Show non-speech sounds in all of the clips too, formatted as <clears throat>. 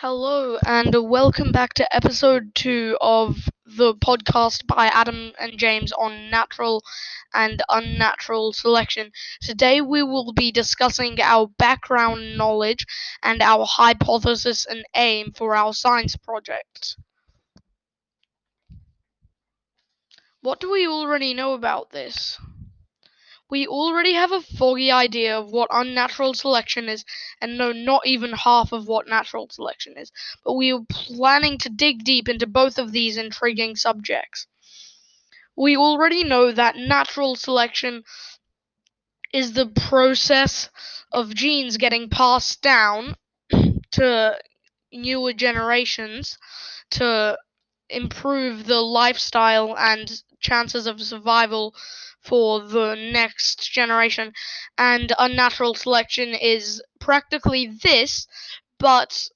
Hello, and welcome back to episode two of the podcast by Adam and James on natural and unnatural selection. Today, we will be discussing our background knowledge and our hypothesis and aim for our science project. What do we already know about this? We already have a foggy idea of what unnatural selection is and know not even half of what natural selection is, but we are planning to dig deep into both of these intriguing subjects. We already know that natural selection is the process of genes getting passed down <clears throat> to newer generations to improve the lifestyle and chances of survival for the next generation. And unnatural selection is practically this, but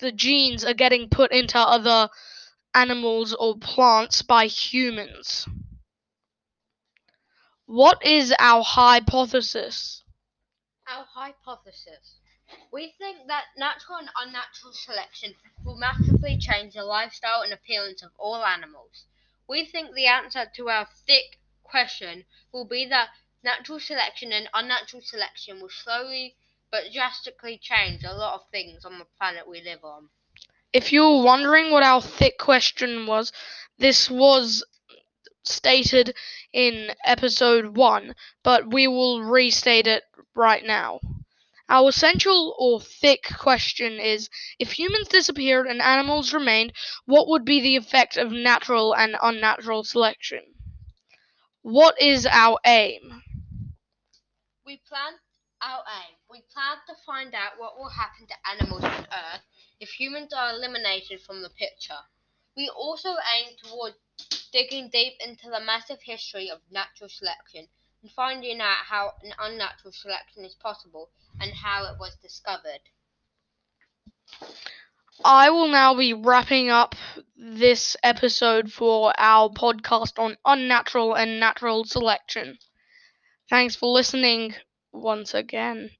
the genes are getting put into other animals or plants by humans. What is our hypothesis? Our hypothesis. We think that natural and unnatural selection will massively change the lifestyle and appearance of all animals. We think the answer to our thick question will be that natural selection and unnatural selection will slowly but drastically change a lot of things on the planet we live on. If you're wondering what our thick question was, this was stated in episode 1, but we will restate it right now. Our central or thick question is if humans disappeared and animals remained, what would be the effect of natural and unnatural selection? What is our aim? We plan our aim. We plan to find out what will happen to animals on Earth if humans are eliminated from the picture. We also aim toward digging deep into the massive history of natural selection and finding out how an unnatural selection is possible and how it was discovered. I will now be wrapping up this episode for our podcast on unnatural and natural selection. Thanks for listening once again.